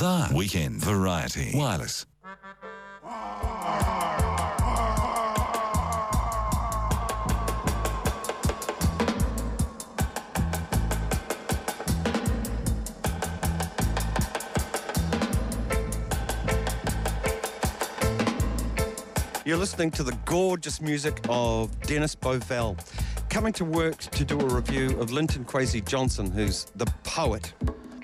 The Weekend Variety Wireless. You're listening to the gorgeous music of Dennis Bovell, coming to work to do a review of Linton Kwesi Johnson, who's the poet.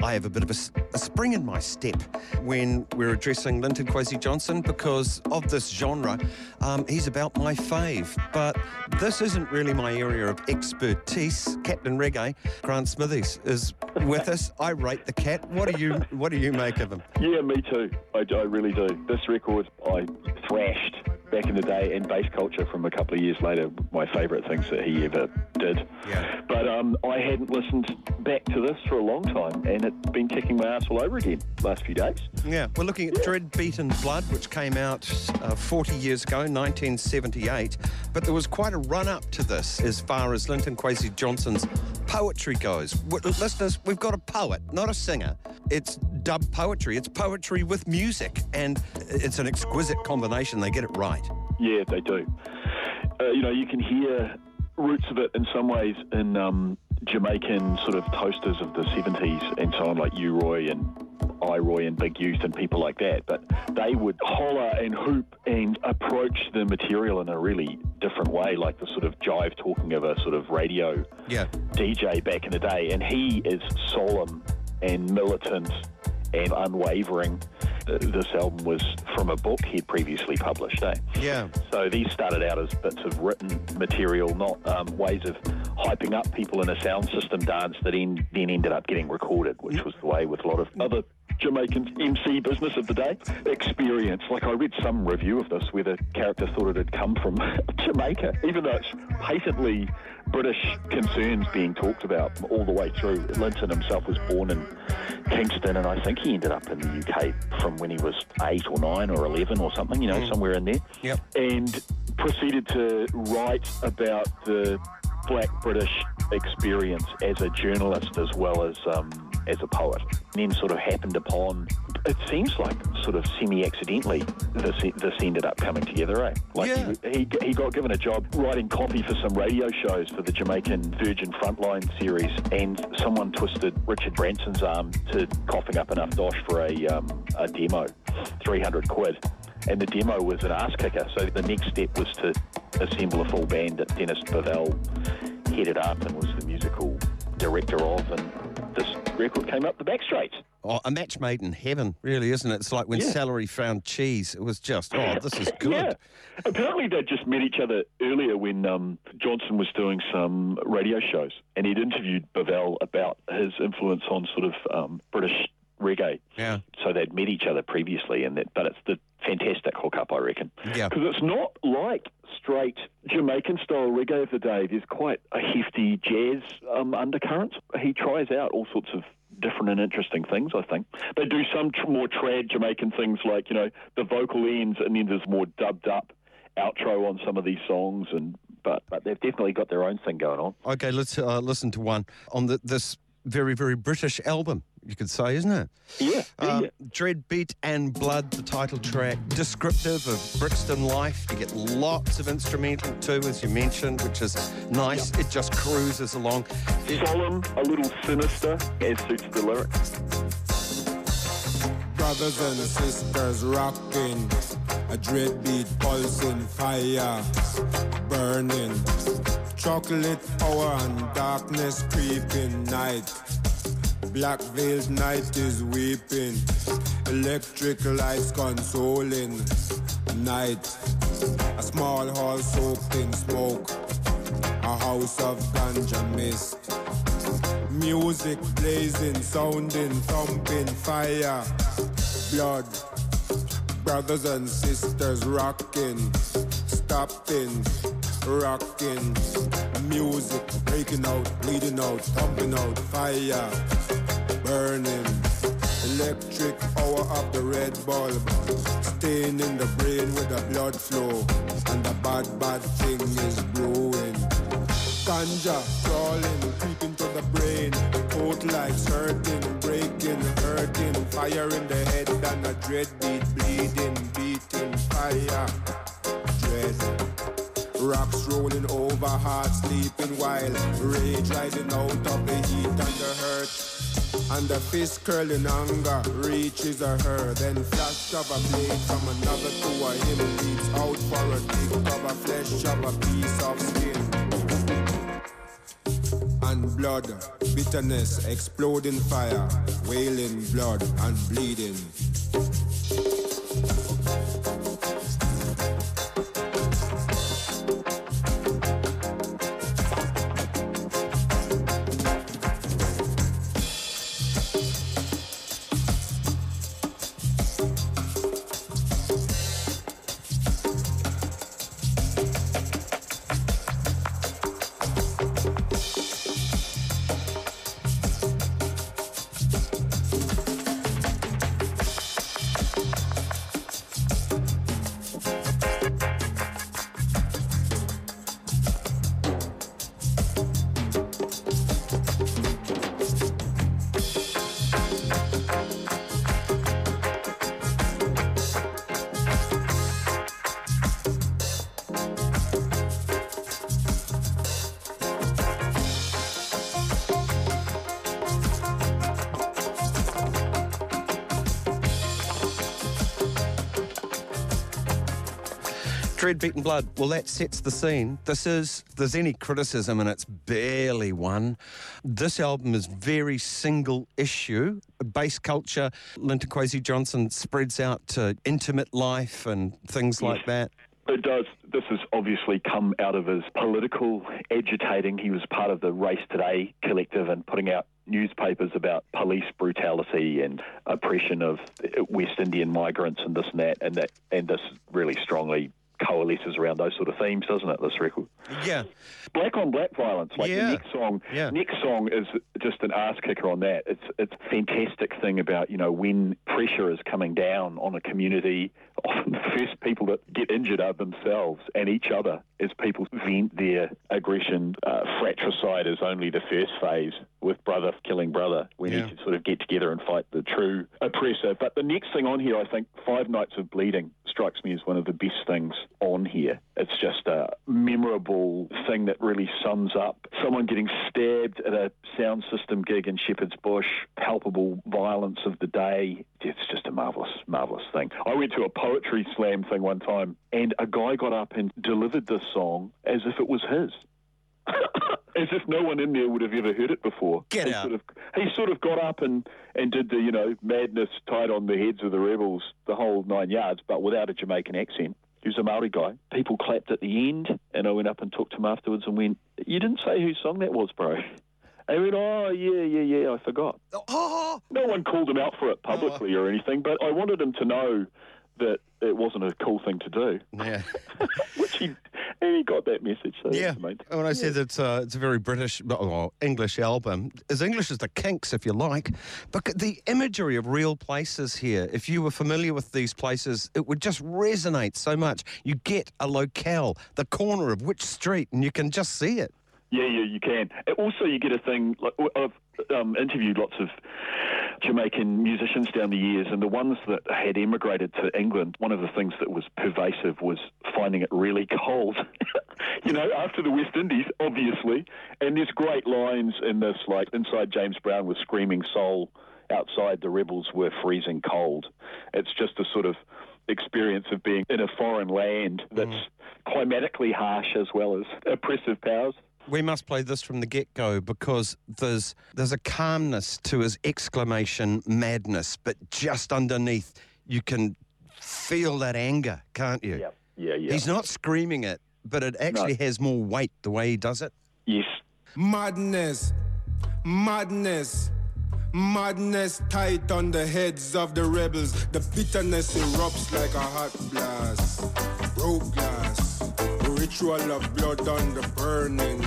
I have a bit of a, a spring in my step when we're addressing Linton Kwesi Johnson because of this genre. Um, he's about my fave, but this isn't really my area of expertise. Captain Reggae, Grant Smithies, is with us. I rate the cat. What do you What do you make of him? Yeah, me too. I, I really do. This record I thrashed back in the day and bass culture from a couple of years later, my favourite things that he ever did. Yeah. But um, I hadn't listened back to this for a long time and it's been kicking my ass all over again last few days. Yeah, we're looking at Dread Beat and Blood, which came out uh, 40 years ago, 1978. But there was quite a run up to this as far as Linton Kwesi Johnson's poetry goes. Listeners, we've got a poet, not a singer. It's dub poetry, it's poetry with music, and it's an exquisite combination. They get it right. Yeah, they do. Uh, you know, you can hear roots of it in some ways in um, Jamaican sort of toasters of the 70s and so on, like U-Roy and I-Roy and Big Youth and people like that. But they would holler and hoop and approach the material in a really different way, like the sort of jive talking of a sort of radio Yeah. DJ back in the day. And he is solemn and militant and unwavering. This album was from a book he'd previously published, eh? Yeah. So these started out as bits of written material, not um, ways of hyping up people in a sound system dance that en- then ended up getting recorded, which was the way with a lot of other Jamaican MC business of the day. Experience. Like I read some review of this where the character thought it had come from Jamaica, even though it's patently British concerns being talked about all the way through. Linton himself was born in Kingston, and I think he ended up in the UK from when he was eight or nine or eleven or something, you know, somewhere in there Yep. and proceeded to write about the black British experience as a journalist as well as um, as a poet. And then sort of happened upon, it seems like sort of semi-accidentally, this, this ended up coming together, eh? Like Yeah. he, he, he got given a job writing copy for some radio shows for the Jamaican Virgin Frontline series, and someone twisted Richard Branson's arm to coughing up enough dosh for a, um, a demo, 300 quid and the demo was an ass kicker. So the next step was to assemble a full band that Dennis Bovell headed up and was the musical director of, and record came up the backstreets. Oh, a match made in heaven, really, isn't it? It's like when Yeah. celery found cheese. It was just, oh, this is good. Yeah. Apparently they just met each other earlier when um, Johnson was doing some radio shows, and he'd interviewed Bovell about his influence on sort of um, British reggae. Yeah. So they'd met each other previously, and that, but it's the fantastic hookup, I reckon. Yeah. Because it's not like straight Jamaican style reggae of the day. There's quite a hefty jazz um, undercurrent. He tries out all sorts of different and interesting things, I think. They do some tr- more trad Jamaican things like, you know, the vocal ends and then there's more dubbed up outro on some of these songs and but but they've definitely got their own thing going on. Okay, let's uh, listen to one on the, this very, very British album, you could say, isn't it? Yeah, yeah, Uh, yeah. Dread Beat and Blood, the title track, descriptive of Brixton life. You get lots of instrumental too, as you mentioned, which is nice. It just cruises along. It- Solemn, a little sinister, as suits the lyrics. Brothers and sisters rocking, a dread beat pulsing fire, burning. Chocolate hour and darkness creeping night. Black veiled night is weeping, electric lights consoling. Night, a small hall soaked in smoke, a house of ganja mist. Music blazing, sounding, thumping, fire, blood. Brothers and sisters rocking, stopping, rocking. Music breaking out, bleeding out, thumping out, fire, burning. Electric power of the red bulb, staying in the brain with the blood flow, and the bad, bad thing is brewing. Ganja crawling, creeping to the brain, both lives hurting, breaking, hurting. Fire in the head and a dread beat, bleeding, beating, fire, dread. Rocks rolling over, heart sleeping while rage rising out of the heat and the hurt. And the fist curling anger reaches a her. Then flash of a blade from another to a him leaps out for a dig of a flesh of a piece of skin. And blood, bitterness, exploding fire, wailing blood and bleeding. Dread Beat and Blood. Well, that sets the scene. This is, there's any criticism, and it's barely one. This album is very single issue. Bass culture. Linton Kwesi Johnson spreads out to intimate life and things like that. It does. This has obviously come out of his political agitating. He was part of the Race Today collective and putting out newspapers about police brutality and oppression of West Indian migrants and this and that, and that, and this really strongly coalesces around those sort of themes, doesn't it? This record. Yeah. Black on black violence, like Yeah. the next song. Yeah. Next song is just an ass kicker on that. It's it's a fantastic thing about you know when pressure is coming down on a community. Often the first people that get injured are themselves and each other as people vent their aggression. Uh, fratricide is only the first phase with brother killing brother. We Yeah. need to sort of get together and fight the true oppressor. But the next thing on here, I think Five Nights of Bleeding strikes me as one of the best things on here. It's just a memorable thing that really sums up someone getting stabbed at a sound system gig in Shepherd's Bush, palpable violence of the day. It's just a marvellous, marvellous thing. I went to a poetry slam thing one time and a guy got up and delivered this song as if it was his. as if no one in there would have ever heard it before. Get he out. Sort of, he sort of got up and, and did the, you know, madness tied on the heads of the rebels, the whole nine yards, but without a Jamaican accent. He was a Maori guy. People clapped at the end, and I went up and talked to him afterwards and went, You didn't say whose song that was, bro. And he went, Oh, yeah, yeah, yeah, I forgot. Oh, oh, oh, No one called him out for it publicly or anything, but I wanted him to know that it wasn't a cool thing to do, yeah. which he, and he got that message. So Yeah. that's the main thing. When I said that uh, it's a very British, well, English album, as English as the Kinks, if you like, but the imagery of real places here, if you were familiar with these places, it would just resonate so much. You get a locale, the corner of which street, and you can just see it. Yeah, yeah, you can. Also, you get a thing. Like I've um, interviewed lots of Jamaican musicians down the years, and the ones that had emigrated to England, one of the things that was pervasive was finding it really cold. you know, after the West Indies, obviously. And there's great lines in this, like inside James Brown was screaming soul, outside the rebels were freezing cold. It's just a sort of experience of being in a foreign land that's climatically harsh as well as oppressive powers. We must play this from the get go because there's there's a calmness to his exclamation madness, but just underneath you can feel that anger, can't you? Yeah, yeah, yeah. He's not screaming it, but it actually has more weight the way he does it. yes. Madness, madness, madness tight on the heads of the rebels. The bitterness erupts like a hot blast. Broke glass, ritual of blood on the burning.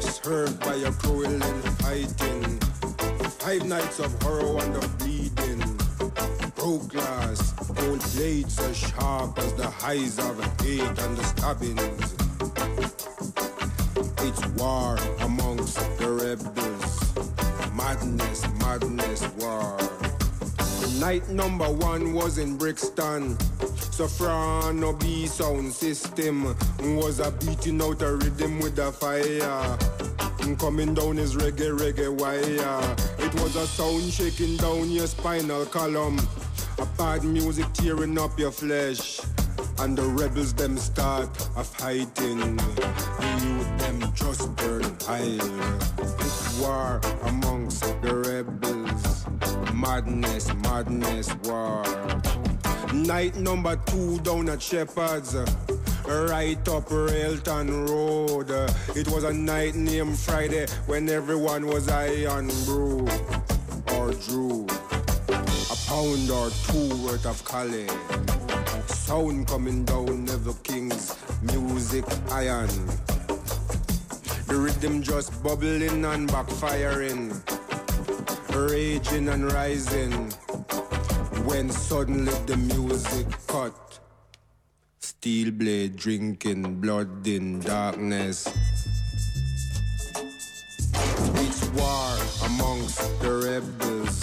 Served by a cruel and fighting. Five nights of horror and of bleeding. Broke glass, gold blades as sharp as the highs of hate and the stabbings. It's war amongst the rebels. Madness, madness, war. Night number one was in Brixton. Soprano B sound system was a beating out a rhythm with a fire. Mm, coming down his reggae, reggae wire. It was a sound shaking down your spinal column. A bad music tearing up your flesh. And the rebels them start a fighting. The youth them just burn high. It's war amongst the rebels. Madness, madness, war. Night number two down at Shepherd's. Right up Railton Road. It was a night named Friday when everyone was high on brew or drew. A pound or two worth of Cali. Sound coming down, Neville King's music iron. The rhythm just bubbling and backfiring, raging and rising. When suddenly the music cut. Steel blade drinking blood in darkness. It's war amongst the rebels.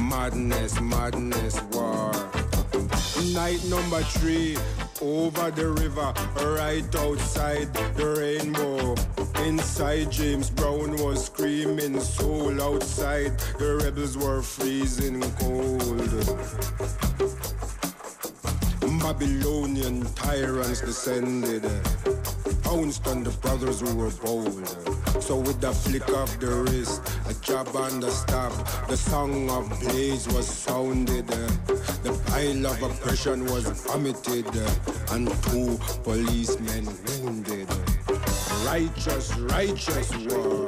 Madness, madness, war. Night number three, over the river, right outside the rainbow. Inside, James Brown was screaming soul. Outside, the rebels were freezing cold. Babylonian tyrants descended, pounced on the brothers who were bold. So with a flick of the wrist, a jab on the staff, the song of blaze was sounded. The pile of oppression was vomited, and two policemen wounded. Righteous, righteous war.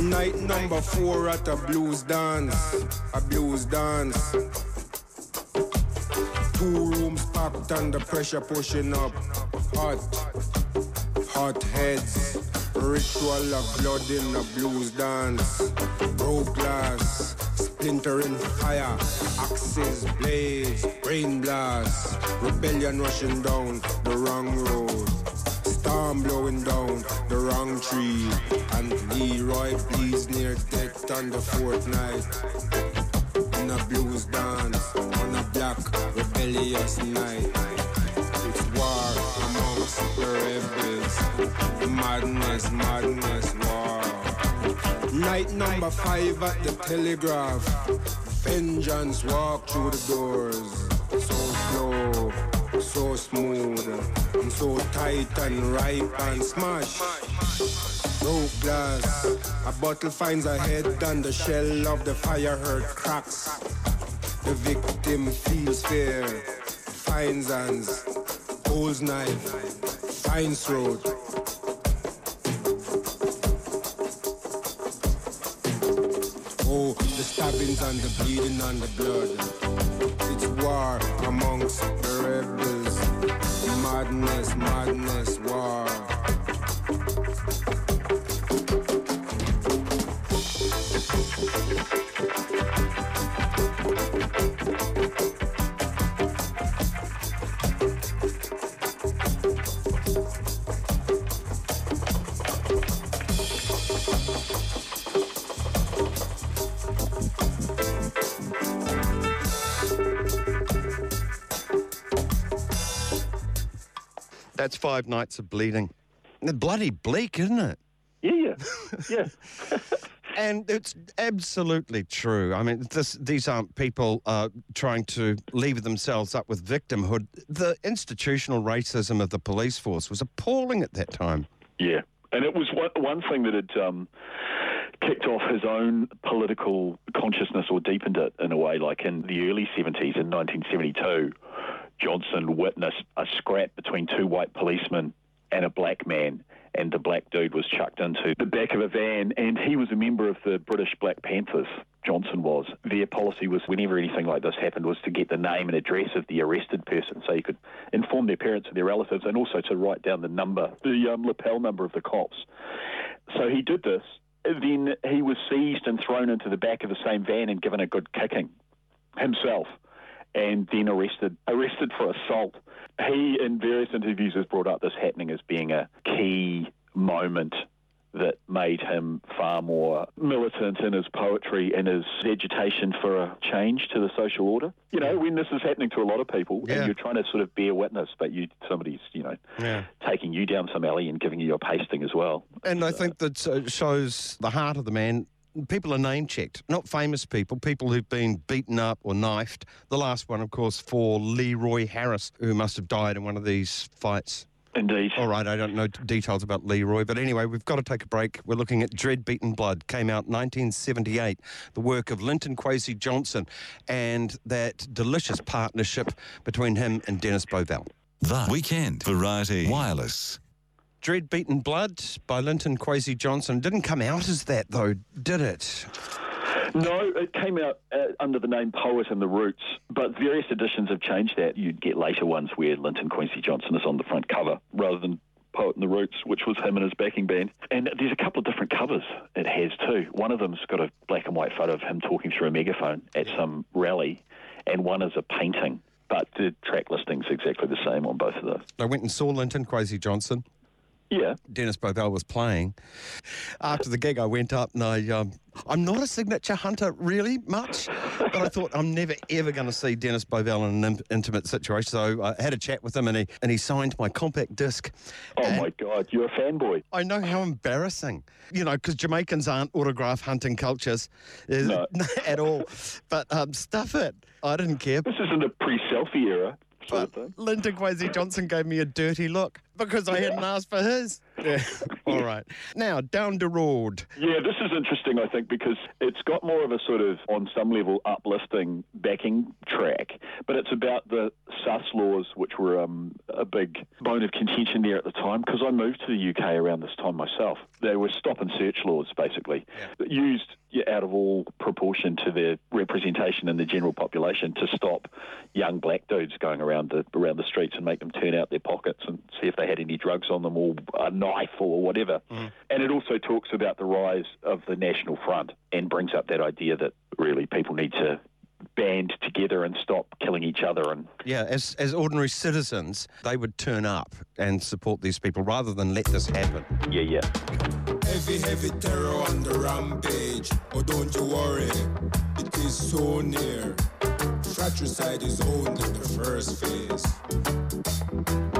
Night number four at a blues dance, a blues dance. Two rooms packed and the pressure pushing up. Hot, hot heads. Ritual of blood in a blues dance. Broke glass, splintering fire. Axes, blades, brain blasts, Rebellion rushing down the wrong road. Storm blowing down the wrong tree. And Leroy bleeds near death on the fourth night. In a blues dance on a black rebellious night. It's war amongst the rebels. Madness, madness, war. Night number five at the telegraph. Vengeance walk through the doors. So slow, so smooth, and so tight and ripe and smash. Broke glass, a bottle finds a head and the shell of the fire hurt cracks. The victim feels fear, finds hands, holds knife, finds throat. The stabbings and the bleeding and the blood. It's war amongst the rebels. Madness, madness, war. Five nights of bleeding. Bloody bleak, isn't it? Yeah, yeah, yeah. And it's absolutely true. I mean, this, these aren't people uh, trying to lever themselves up with victimhood. The institutional racism of the police force was appalling at that time. Yeah, and it was one, one thing that had um, kicked off his own political consciousness or deepened it in a way. Like in the early 70s, in 1972, Johnson witnessed a scrap between two white policemen and a black man. And the black dude was chucked into the back of a van, and he was a member of the British Black Panthers. Johnson was. Their policy was, whenever anything like this happened, was to get the name and address of the arrested person, so you could inform their parents and their relatives, and also to write down the number, the um, lapel number of the cops. So he did this. Then he was seized and thrown into the back of the same van and given a good kicking himself and then arrested arrested for assault. He, in various interviews, has brought up this happening as being a key moment that made him far more militant in his poetry and his agitation for a change to the social order. You know, when this is happening to a lot of people, Yeah. and you're trying to sort of bear witness, but you somebody's you know Yeah. taking you down some alley and giving you your pasting as well. And I think that shows the heart of the man. People are name checked, not famous people, people who've been beaten up or knifed. The last one, of course, for Leroy Harris, who must have died in one of these fights. Indeed. All right, I don't know t- details about Leroy, but anyway, we've got to take a break. We're looking at Dread Beat and Blood, came out 1978, the work of Linton Kwesi Johnson, and that delicious partnership between him and Dennis Bovell. The Weekend Variety Wireless. Dread Beat and Blood by Linton Kwesi Johnson didn't come out as that, though, did it? No, it came out uh, under the name Poet and the Roots, but various editions have changed that. You'd get later ones where Linton Kwesi Johnson is on the front cover rather than Poet and the Roots, which was him and his backing band. And there's a couple of different covers it has too. One of them's got a black and white photo of him talking through a megaphone at some rally, and one is a painting. But the track listing's exactly the same on both of those. I went and saw Linton Kwesi Johnson. Yeah. Dennis Bovell was playing. After the gig, I went up and I, um, I'm not a signature hunter really much, but I thought I'm never ever going to see Dennis Bovell in an in- intimate situation. So I had a chat with him and he and he signed my compact disc. Oh And my God, you're a fanboy. I know how embarrassing, you know, because Jamaicans aren't autograph hunting cultures uh, No. at all. But um, stuff it. I didn't care. This isn't a pre-selfie era sort of. Linton Kwesi Johnson gave me a dirty look because I hadn't asked for his. Yeah. All right. Now, down the road. Yeah, this is interesting, I think, because it's got more of a sort of, on some level, uplifting backing track, but it's about the sus laws, which were um, a big bone of contention there at the time, because I moved to the UK around this time myself. They were stop and search laws, basically, that used yeah, out of all proportion to their representation in the general population to stop young black dudes going around the around the streets and make them turn out their pockets and see if they had any drugs on them or a knife or whatever. Mm. And it also talks about the rise of the National Front and brings up that idea that really people need to band together and stop killing each other and Yeah, as, as ordinary citizens, they would turn up and support these people rather than let this happen. yeah yeah Heavy, heavy terror on the rampage. Oh, don't you worry, it is so near. Fratricide is only the first phase.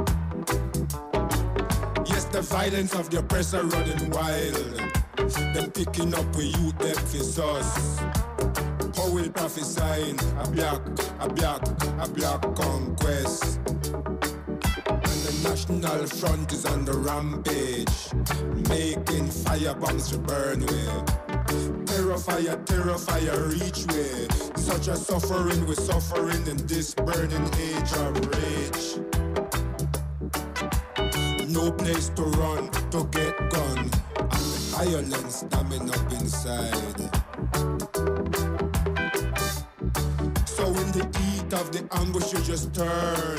The violence of the oppressor running wild. Them picking up with youth, them for. How will prophesying a black, a black, a black conquest? And the National Front is on the rampage, making fire bombs to burn with. Terror fire, reach way. Such a suffering, we're suffering in this burning age of rage. No place to run, to get gone. and the violence damming up inside. So in the heat of the ambush, you just turn.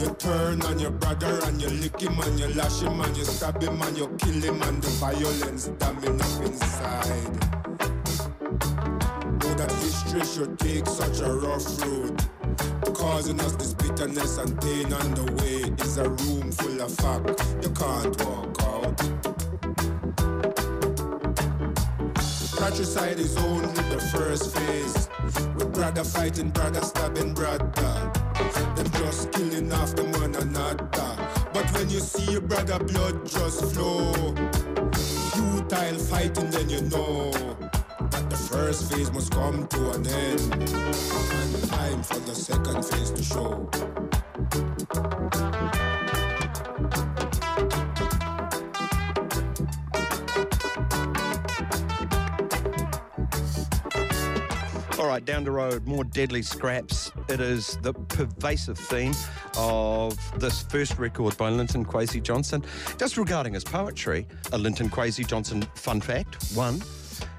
You turn on your brother and you lick him and you lash him and you stab him and you kill him and the violence damming up inside. Know that history should take such a rough road. Causing us this bitterness and pain on the way is a room full of fact. You can't walk out. Fratricide is only the first phase. With brother fighting, brother stabbing brother. Them just killing off them one another. But when you see your brother blood just flow, futile fighting, then you know that the first phase must come to an end. And time for the second phase to show. All right, down the road, more deadly scraps. It is the pervasive theme of this first record by Linton Kwesi Johnson. Just regarding his poetry, a Linton Kwesi Johnson fun fact one,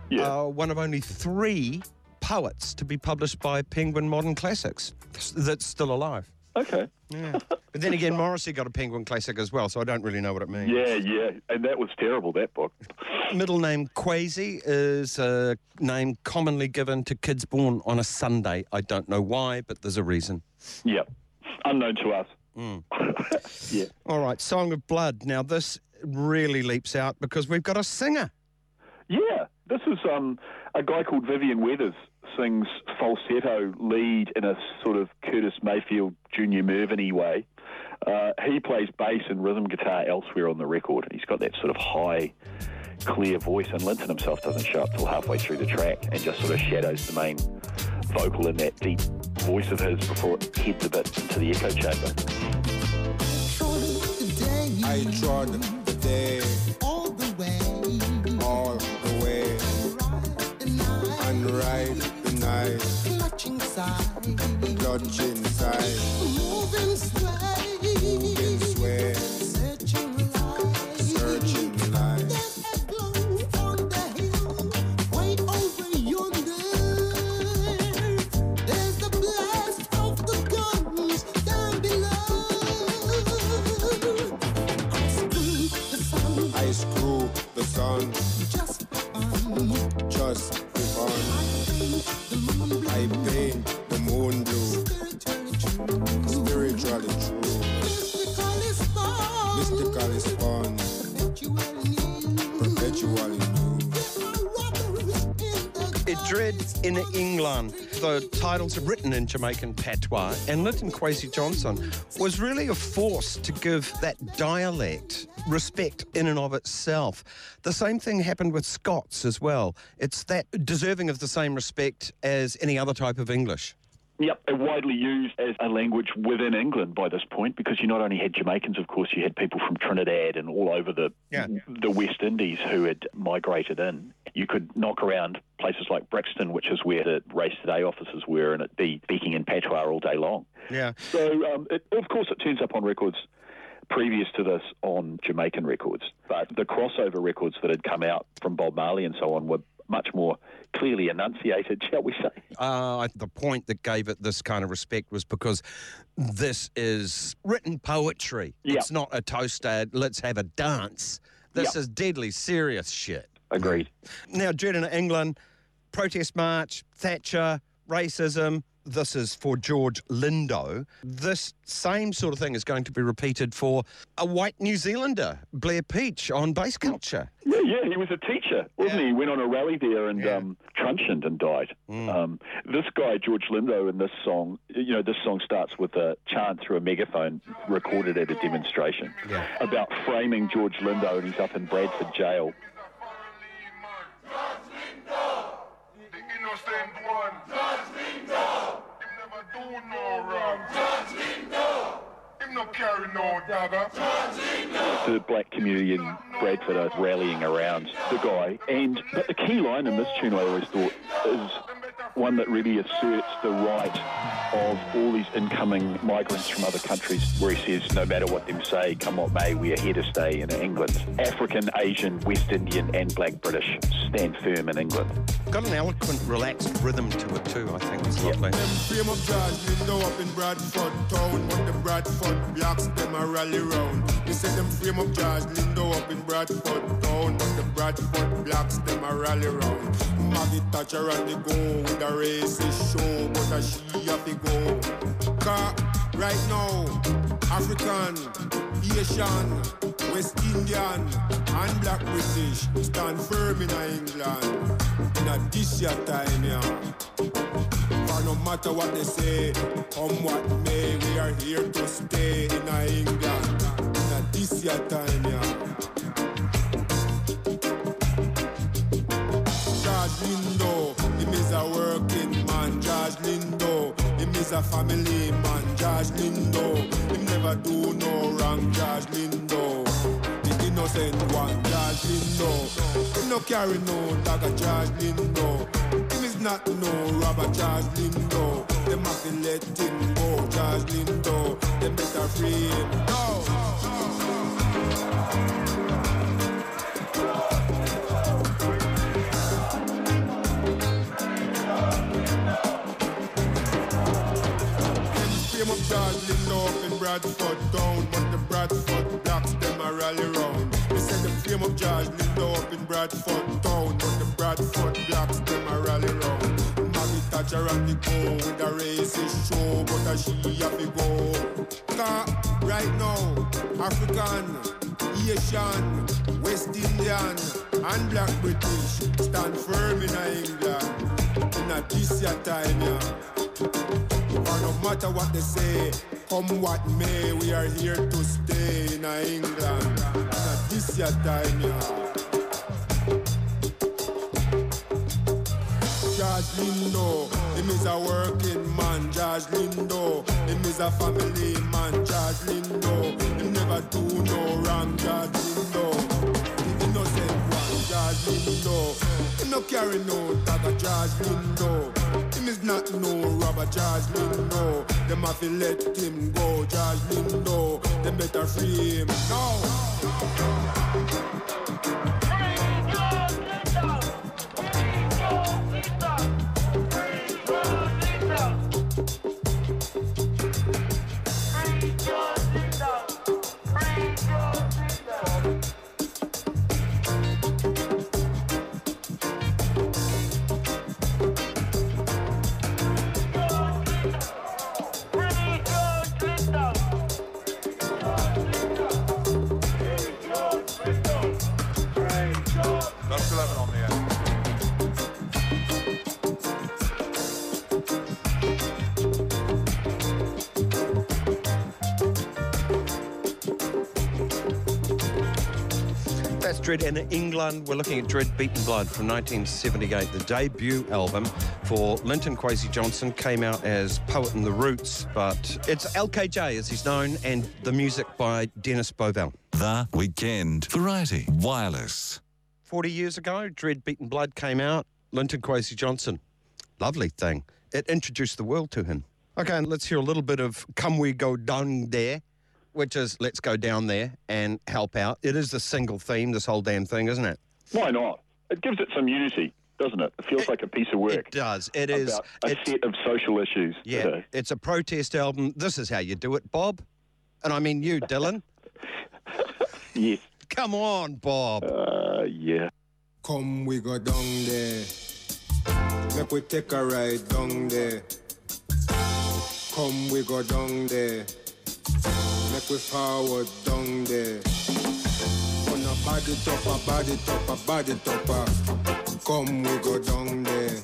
Yeah. uh, one of only three poets to be published by Penguin Modern Classics that's still alive. okay Yeah. But then again, Morrissey got a Penguin Classic as well, so I don't really know what it means. yeah yeah and that was terrible that book Middle name Kwesi is a name commonly given to kids born on a Sunday. I don't know why, but there's a reason. yeah unknown to us Mm. yeah All right, Song of Blood. Now, this really leaps out because we've got a singer. Yeah, this is um, a guy called Vivian Weathers sings falsetto lead in a sort of Curtis Mayfield Junior Murvin way. Uh, he plays bass and rhythm guitar elsewhere on the record. He's got that sort of high, clear voice, and Linton himself doesn't show up till halfway through the track and just sort of shadows the main vocal in that deep voice of his before it heads a bit into the echo chamber. I trod the day clutching inside. moving in England. The titles written in Jamaican patois, and Linton Kwesi Johnson was really a force to give that dialect respect in and of itself. The same thing happened with Scots as well. It's that deserving of the same respect as any other type of English. Yep, and widely used as a language within England by this point because you not only had Jamaicans, of course, you had people from Trinidad and all over the Yeah. the West Indies who had migrated in. You could knock around places like Brixton, which is where the Race Today offices were, and it be speaking in patois all day long. Yeah. So, um, it, of course, it turns up on records previous to this on Jamaican records, but the crossover records that had come out from Bob Marley and so on were much more clearly enunciated, shall we say. Uh, the point that gave it this kind of respect was because this is written poetry. Yeah. It's not a toaster, let's have a dance. This Yeah. is deadly serious shit. Agreed. Now, in England, protest march, Thatcher, racism. This is for George Lindo. This same sort of thing is going to be repeated for a white New Zealander, Blair Peach, on bass culture. Yeah, yeah, he was a teacher, wasn't he? He went on a rally there and Yeah. um, truncheoned and died. Um, this guy, George Lindo, in this song, you know, this song starts with a chant through a megaphone recorded at a demonstration Yeah. about framing George Lindo, and he's up in Bradford jail. The innocent one. George Lindo. Him never do no wrong. George Lindo. Him no the black community in Bradford are rallying around the guy. And but the key line in this tune, I always thought, is one that really asserts the right of all these incoming migrants from other countries, where he says, no matter what them say, come what may, we are here to stay in England. African, Asian, West Indian, and Black British stand firm in England. Got an eloquent, relaxed rhythm to it too, I think. It's lovely. Them frame up George Lindo up in Bradford town, but the Bradford blacks them a rally round. They say them frame up George Lindo up in Bradford town, but the Bradford blacks them a rally round. Maggie Thatcher and they go with a racist show, but a she have to go. Right now, African, Asian, West Indian, and Black British stand firm in England. In this year time, yeah. For no matter what they say, come what may, we are here to stay in England. In this year time, yeah. George Lindo, George Lindo, him is a family man. George Lindo, him never do no wrong. George Lindo, the innocent one. George Lindo, him no carry no dagger. George Lindo, him is not no robber. George Lindo, them have to let him go. George Lindo, them better free him. No. Up George Lindo up in Bradford town, but the Bradford blacks them a rally round. They said the frame up George Lindo up in Bradford town, but the Bradford blacks them a rally round. Maggie Thatcher and the go with a racist show, but a she have to go. Car right now, African, Asian, West Indian, and Black British stand firm in England. In a this year time, yeah. For no matter what they say, come what may, we are here to stay in England. A this year time, yeah. George Lindo, him is a working man. George Lindo, him is a family man. George Lindo, him never do no wrong. George Lindo, the innocent. George Lindo, him no carry no dagger. George Lindo, him is not no robber. George Lindo, them have to let him go. George Lindo, them better free him now. Dread in England. We're looking at Dread Beat and Blood from 1978. The debut album for Linton Kwesi Johnson came out as Poet and the Roots, but it's LKJ as he's known, and the music by Dennis Bovell. The Weekend Variety Wireless. 40 years ago, Dread Beat and Blood came out. Linton Kwesi Johnson. Lovely thing. It introduced the world to him. Okay, and let's hear a little bit of Come We Go Down There, which is Let's Go Down There and Help Out. It is the single theme, this whole damn thing, isn't it? Why not? It gives it some unity, doesn't it? It feels like a piece of work. It does. It is. about a set of social issues. yeah, today. it's a protest album. This is how you do it, Bob. And I mean you, Dylan. Yes. Come on, Bob. Uh, yeah. Come we go down there. Make we take a ride down there. Come we go down there. Make we forward down there. On a body topper, body topper, body topper. Come we go down there.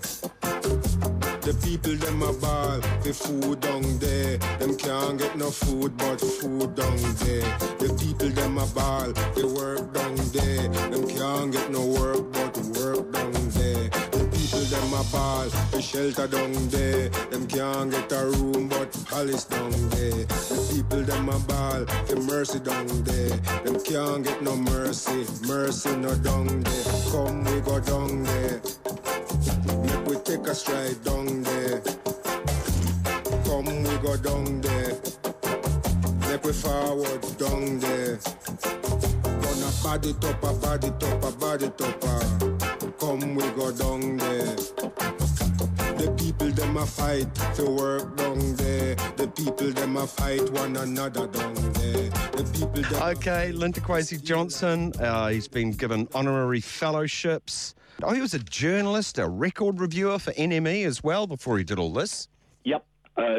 The people them a ball, the food down there. Them can't get no food but food down there. The people them a ball, shelter down there. Them can't get a room but palace down there. The people them a ball, the mercy down there. Them can't get no mercy, mercy no down there. Come we go down there. Make we take a stride down there. Come we go down there. Make we forward down there. Gonna body topper, body topper, body topper. Come we go down there. The people them a fight to work down there. The people them a fight one another down there. The people them Okay, Linton Kwesi Johnson. Uh, he's been given honorary fellowships. Oh, he was a journalist, a record reviewer for NME as well before he did all this. Yep. Uh,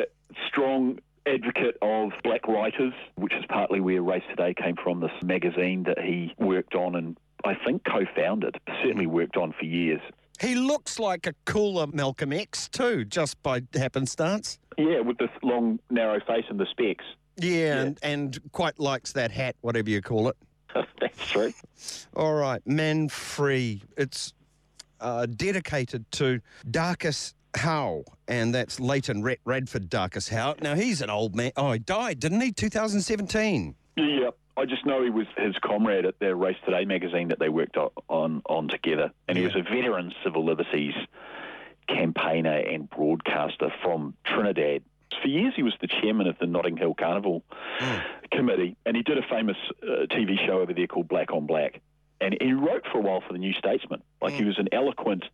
strong advocate of black writers, which is partly where Race Today came from, this magazine that he worked on and I think co-founded, certainly worked on for years. He looks like a cooler Malcolm X too, just by happenstance. Yeah, with this long, narrow face and the specs. Yeah, And, and quite likes that hat, whatever you call it. That's true. All right, Man Free. It's uh, dedicated to Darkus Howe, and that's Leighton Radford Darkus Howe. Now, he's an old man. Oh, he died, didn't he? 2017. Yeah, I just know he was his comrade at their Race Today magazine that they worked on on together, and he was a veteran civil liberties campaigner and broadcaster from Trinidad. For years, he was the chairman of the Notting Hill Carnival Committee, and he did a famous uh, TV show over there called Black on Black. And he wrote for a while for the New Statesman. Like he was an eloquent,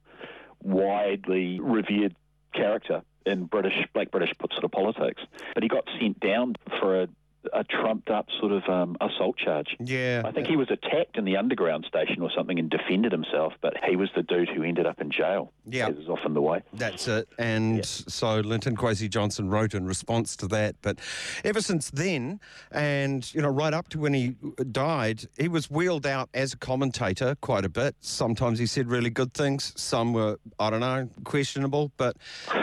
widely revered character in British, black British sort of politics. But he got sent down for a a trumped up sort of um, assault charge. Yeah. I think he was attacked in the underground station or something and defended himself, but he was the dude who ended up in jail. Yeah. As is often the way. That's it. And so Linton Kwesi Johnson wrote in response to that. But ever since then, and, you know, right up to when he died, he was wheeled out as a commentator quite a bit. Sometimes he said really good things. Some were, I don't know, questionable. But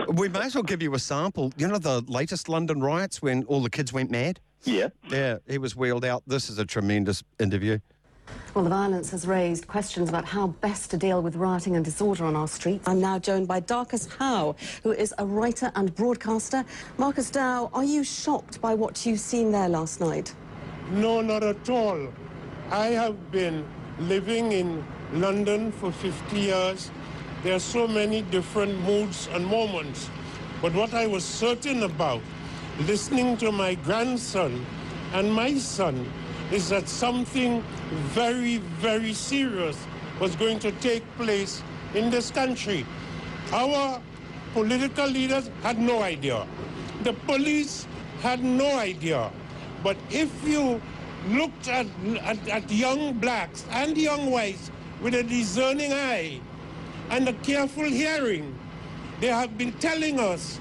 we may as well give you a sample. You know, the latest London riots when all the kids went mad? Yeah. Yeah, he was wheeled out. This is a tremendous interview. Well, the violence has raised questions about how best to deal with rioting and disorder on our streets. I'm now joined by Darcus Howe, who is a writer and broadcaster. Marcus Dow, are you shocked by what you've seen there last night? No, not at all. I have been living in London for 50 years. There are so many different moods and moments. But what I was certain about, listening to my grandson and my son, is that something very, very serious was going to take place in this country. Our political leaders had no idea. The police had no idea. But if you looked at, at, at young blacks and young whites with a discerning eye and a careful hearing, they have been telling us,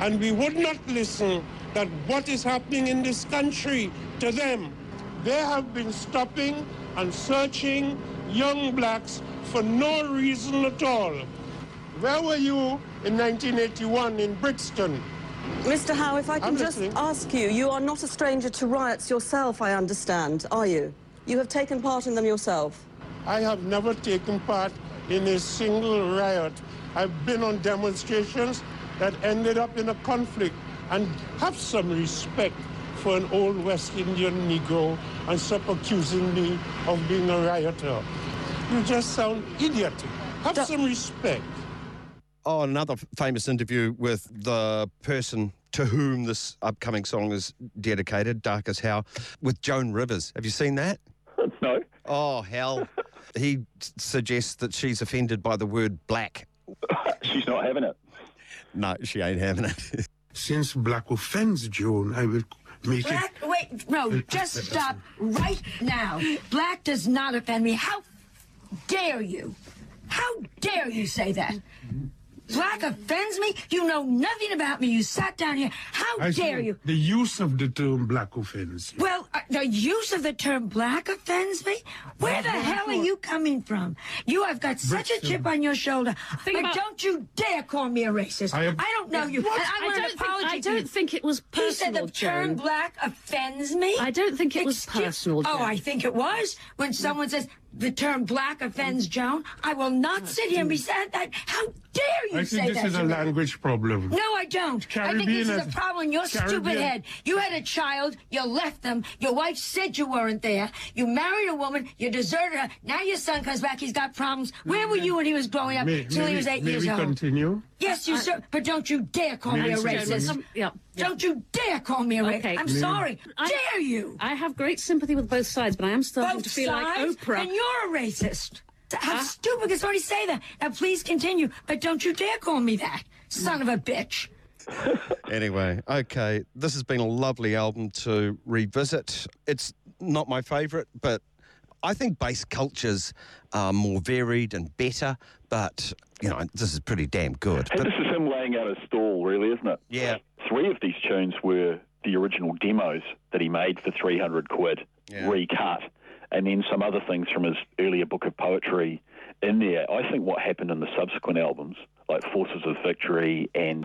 and we would not listen, that what is happening in this country to them. They have been stopping and searching young blacks for no reason at all. Where were you in 1981 in Brixton? Mr. Howe, if I can I'm just listening. ask you, you are not a stranger to riots yourself, I understand, are you? You have taken part in them yourself. I have never taken part in a single riot. I've been on demonstrations that ended up in a conflict and have some respect for an old West Indian Negro and stop accusing me of being a rioter. You just sound idiotic. Have Da- some respect. Oh, another f- famous interview with the person to whom this upcoming song is dedicated, Darcus Howe, with Joan Rivers. Have you seen that? no. Oh, hell. he s- suggests that she's offended by the word black. She's not having it. No, she ain't having it. Since black offends Joan, I will make it. Black, wait, no, just stop right now. Black does not offend me. How dare you? How dare you say that? Black offends me? You know nothing about me. You sat down here. How I dare you? The use of the term black offends. you. Well, uh, the use of the term black offends me? Where the hell are you coming from? You have got such a chip on your shoulder. Think but about- don't you dare call me a racist. I I, don't know you. What? And I, I want don't an think- I don't you. think it was personal, He said the term Joan. black offends me. I don't think it was Excuse- personal, Oh, I think it was. When someone says the term black offends Joan, I will not sit here and be sad that. How dare you I say think this is a me? language problem. No, I don't. I think Caribbean this is a problem in your stupid head. You had a child, you left them, your wife said you weren't there, you married a woman, you deserted her, now your son comes back, he's got problems. Where were mm. you when he was growing up May, till may he was we- eight may years we old? continue? Yes, you sir, but don't you dare call me a May I say racist. Yeah, yeah. Don't you dare call me a racist. Okay. I'm sorry. I- dare you? I have great sympathy with both sides, but I am starting Both to feel sides, like Oprah. and you're a racist. How Ah. stupid can somebody say that? Now, please continue, but don't you dare call me that, son of a bitch. Anyway, okay, this has been a lovely album to revisit. It's not my favourite, but I think bass cultures are more varied and better, but, you know, this is pretty damn good. Hey, But this is him laying out a stall, really, isn't it? Yeah. Three of these tunes were the original demos that he made for 300 quid, Yeah. recut, and then some other things from his earlier book of poetry in there. I think what happened in the subsequent albums, like Forces of Victory and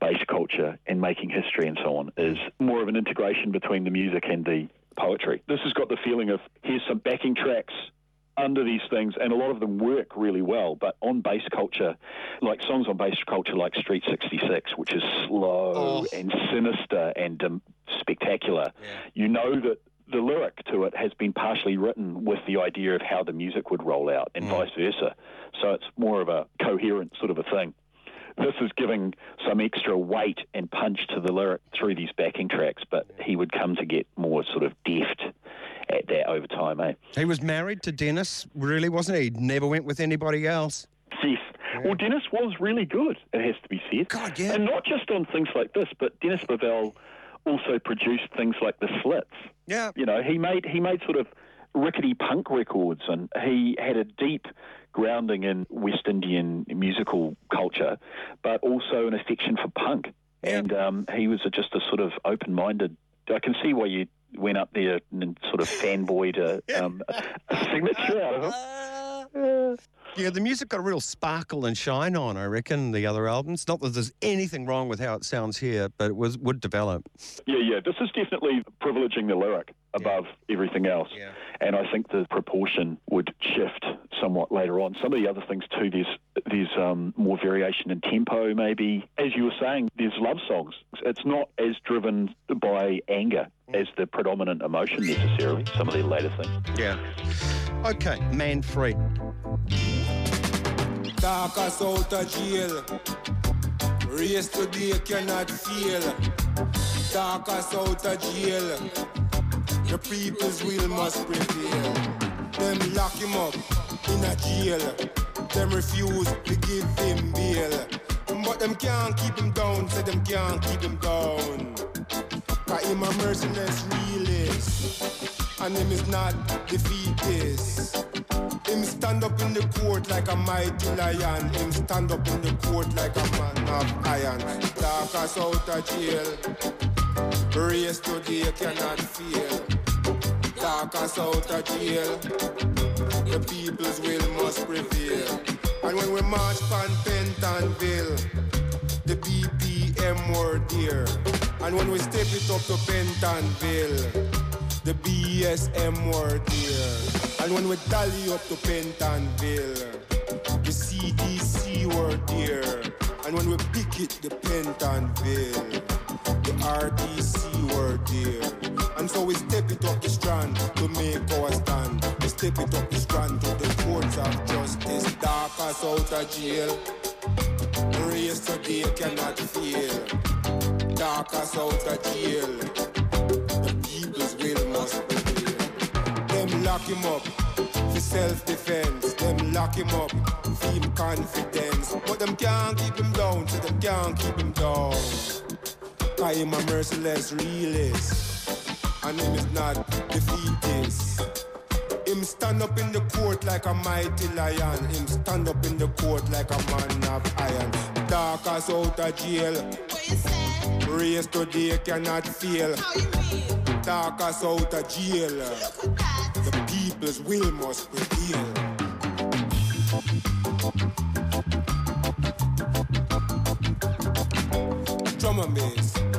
Bass Culture and Making History and so on, is more of an integration between the music and the poetry. This has got the feeling of here's some backing tracks under these things, and a lot of them work really well. But on bass culture, like songs on bass culture, like Street 66, which is slow Oh. and sinister and um, spectacular, you know that the lyric to it has been partially written with the idea of how the music would roll out, and vice versa. So it's more of a coherent sort of a thing. This is giving some extra weight and punch to the lyric through these backing tracks, but he would come to get more sort of deft at that over time, eh? he was married to Dennis, really, wasn't he? Never went with anybody else. Yes. Well, Dennis was really good, it has to be said. God, yeah. And not just on things like this, but Dennis Bovell also produced things like the Slits. Yeah. You know, he made he made sort of rickety punk records, and he had a deep grounding in West Indian musical culture, but also an affection for punk. And um, he was a, just a sort of open-minded. I can see why you went up there and sort of fanboyed a, um, a signature out of him. Yeah, the music got a real sparkle and shine on, I reckon, the other albums. Not that there's anything wrong with how it sounds here, but it was would develop. Yeah, yeah. This is definitely privileging the lyric above everything else. Yeah. And I think the proportion would shift somewhat later on. Some of the other things too, there's there's um, more variation in tempo maybe. As you were saying, there's love songs. It's not as driven by anger as the predominant emotion necessarily, some of the later things. Yeah. Okay, Man Free. Darcus out of jail. Race today cannot fail. Darcus out of jail. The people's will must prevail. Them lock him up in a jail. Them refuse to give him bail. But them can't keep him down, say them can't keep him down. Cause him a merciless realist. And him is not defeatist. Him stand up in the court like a mighty lion. Him stand up in the court like a man of iron. Darcus out of jail. Race today cannot fail. Darcus out of jail. The people's will must prevail. And when we march on Pentonville, the BPM were there. And when we step it up to Pentonville, the BSM were there. And when we tally up to Pentonville, the CDC were there. And when we pick it, the Pentonville, the RDC were there. And so we step it up the strand to make our stand. We step it up the strand to the courts of justice. Darcus out of jail. Race today cannot fail. Darkest out of jail. Will must prevail. Them lock him up for self-defense. Them lock him up for him confidence. But them can't keep him down, so them can't keep him down. I am a merciless realist. And him is not defeatist. Him stand up in the court like a mighty lion. Him stand up in the court like a man of iron. Darcus out of jail. Race today cannot fail. Darcus out of jail. The people's will must prevail. Drum and bass.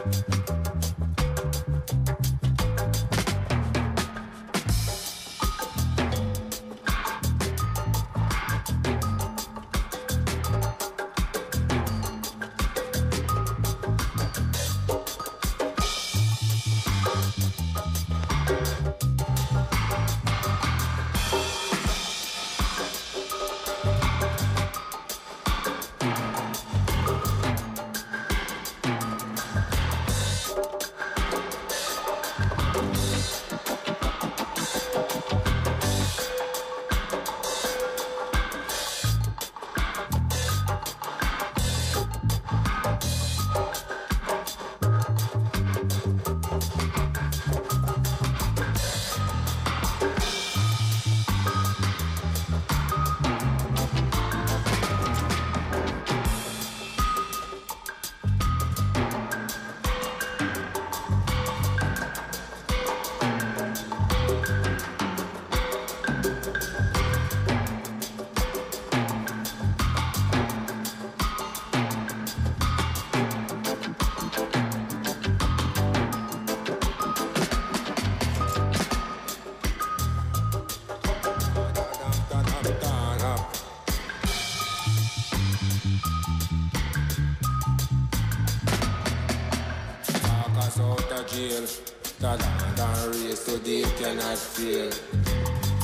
Today cannot fail.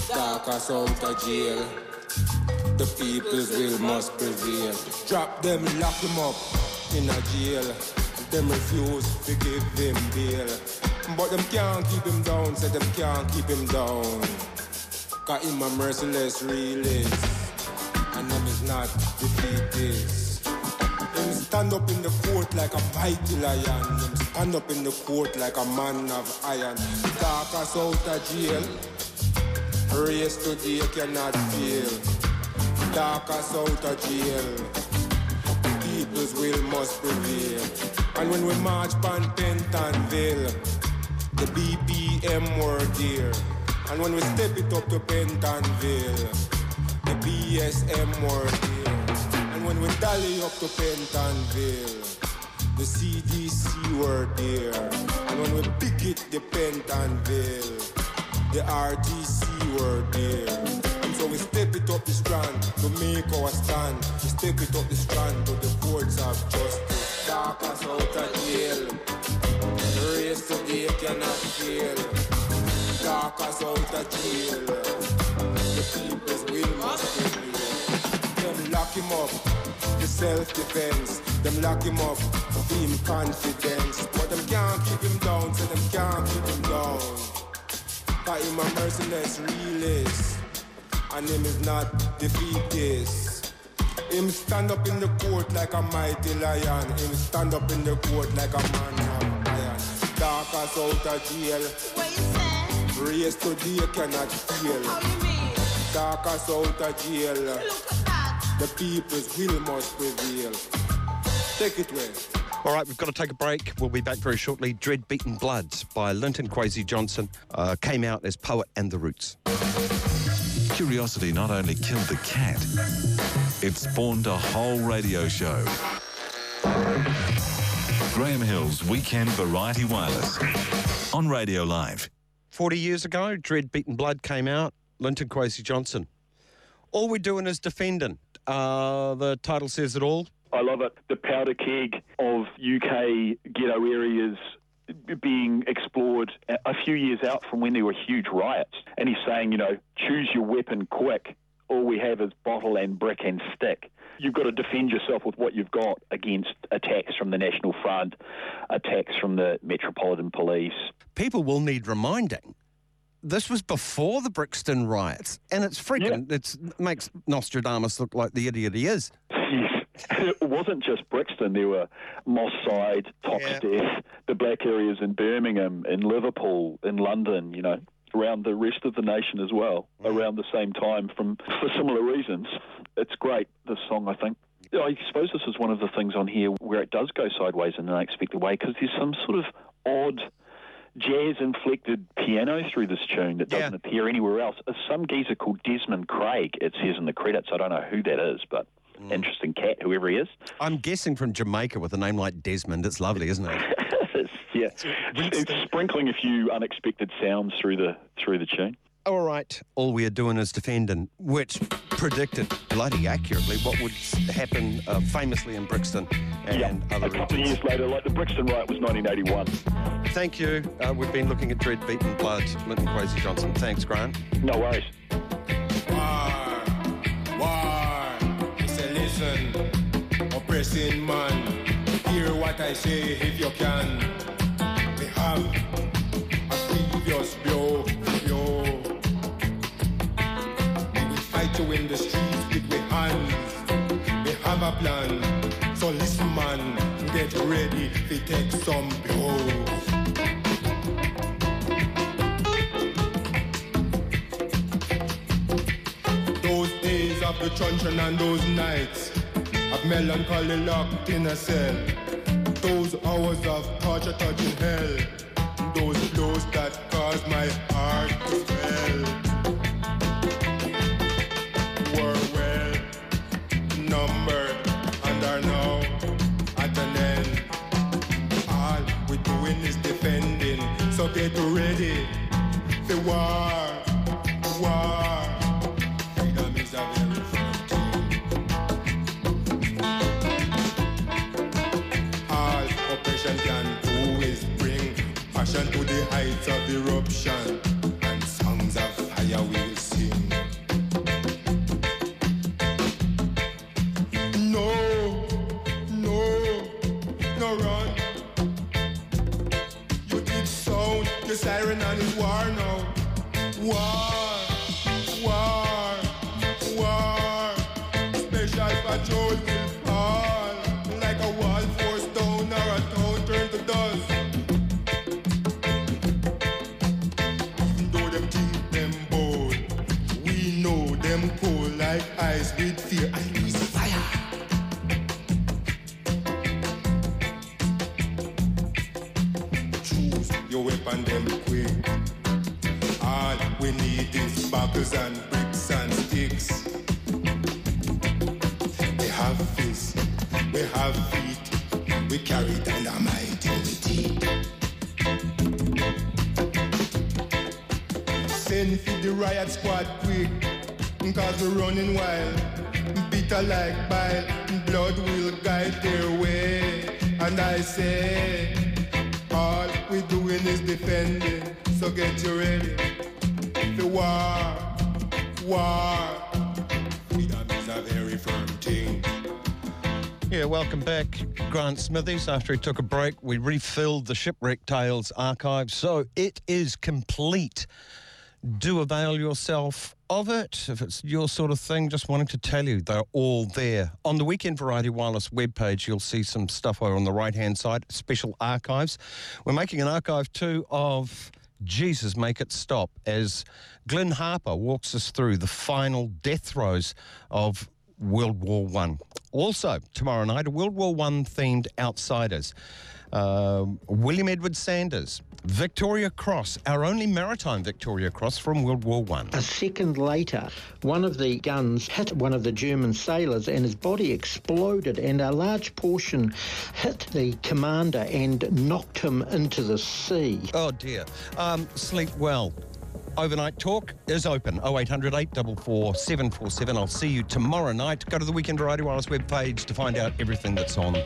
Darcus out of jail. The people's will must prevail. Drop them, lock them up in a jail. Them refuse to give him bail. But them can't keep him down, say them can't keep him down. Cause him a merciless realist. And them is not defeatist. Him stand up in the court like a mighty lion. Him Stand up in the court like a man of iron. Darcus out of jail. Race today cannot fail. Darcus out of jail. People's will must prevail. And when we march pan Pentonville, the BPM were there. And when we step it up to Pentonville, the BSM were there. And when we dally up to Pentonville, the CDC were there. And when we pick it the Pentonville, the RTC were there. And so we step it up the strand to make our stand. We step it up the strand to the courts of justice. Darcus out of jail. The race today cannot fail. Darcus out of jail. The people's will must prevail. Them lock him up, the self-defense. Them lock him up, being confidence. But them can't keep him down, so them can't keep him down. Cause him a merciless realist, and him is not defeatist. Him stand up in the court like a mighty lion. Him stand up in the court like a man of iron. Darcus out of jail. What you say? Race today cannot fail. How you mean? Darcus out of jail. Look at that. The people's will must prevail. Take it away. All right, we've got to take a break. We'll be back very shortly. Dread Beat and Bloods by Linton Kwesi Johnson uh, came out as Poet and the Roots. Curiosity not only killed the cat, it spawned a whole radio show. Graeme Hill's Weekend Variety Wireless on Radio Live. 40 years ago, Dread Beat and Blood came out, Linton Kwesi Johnson. All we're doing is defending. Uh, the title says it all. I love it. The powder keg of UK ghetto areas being explored a few years out from when there were huge riots. And he's saying, you know, choose your weapon quick. All we have is bottle and brick and stick. You've got to defend yourself with what you've got against attacks from the National Front, attacks from the Metropolitan Police. People will need reminding. This was before the Brixton riots, and it's freaking. It's, it makes Nostradamus look like the idiot he is. Yes. it wasn't just Brixton. There were Moss Side, Toxteth, the black areas in Birmingham, in Liverpool, in London, you know, around the rest of the nation as well, mm. around the same time from for similar reasons. It's great, this song, I think. I suppose this is one of the things on here where it does go sideways in an unexpected way because there's some sort of odd jazz inflected piano through this tune that doesn't appear anywhere else. Some geezer called Desmond Craig, it says in the credits. I don't know who that is, but interesting cat, whoever he is. I'm guessing from Jamaica with a name like Desmond. It's lovely, isn't it? It's- yeah, it's sprinkling a few unexpected sounds through the through the tune. All right, all we are doing is defending, which predicted bloody accurately what would happen uh, famously in Brixton and yeah, other a couple of years later, like the Brixton riot was 1981. Thank you. Uh, we've been looking at Dread Beat and Blood, Linton Kwesi Johnson. Thanks, Grant. No worries. War, war. He say, oppressing man. Hear what I say if you can. We have a previous blow, blow. We will fight you in the streets with we hands. We have a plan. So listen, man, get ready to take some blows. Of the truncheon and those nights of melancholy locked in a cell. Those hours of torture touching hell. Those blows that caused my heart to swell. Were well numbered and are now at an end. All we're doing is defending. So get ready. The war. Heights of eruption, Send for the riot squad quick, cause we're running wild. Bitter like bile, blood will guide their way. And I say, all we doing is defending, so get you ready. The war, war. Freedom is a very firm thing. Yeah, welcome back, Grant Smithies. After he took a break, we refilled the Shipwreck Tales archive, so it is complete. Do avail yourself of it if it's your sort of thing. Just wanting to tell you, they're all there. On the Weekend Variety Wireless webpage, you'll see some stuff over on the right hand side, special archives. We're making an archive too of Jesus Make It Stop as Glenn Harper walks us through the final death throes of World War One. Also, tomorrow night, a World War One themed Outsiders. Um, William Edward Sanders, Victoria Cross, our only maritime Victoria Cross from World War One. A second later, one of the guns hit one of the German sailors and his body exploded, and a large portion hit the commander and knocked him into the sea. Oh dear. Um, sleep well. Overnight talk is open 0800 844 747. I'll see you tomorrow night. Go to the Weekend Variety Wireless webpage to find out everything that's on there.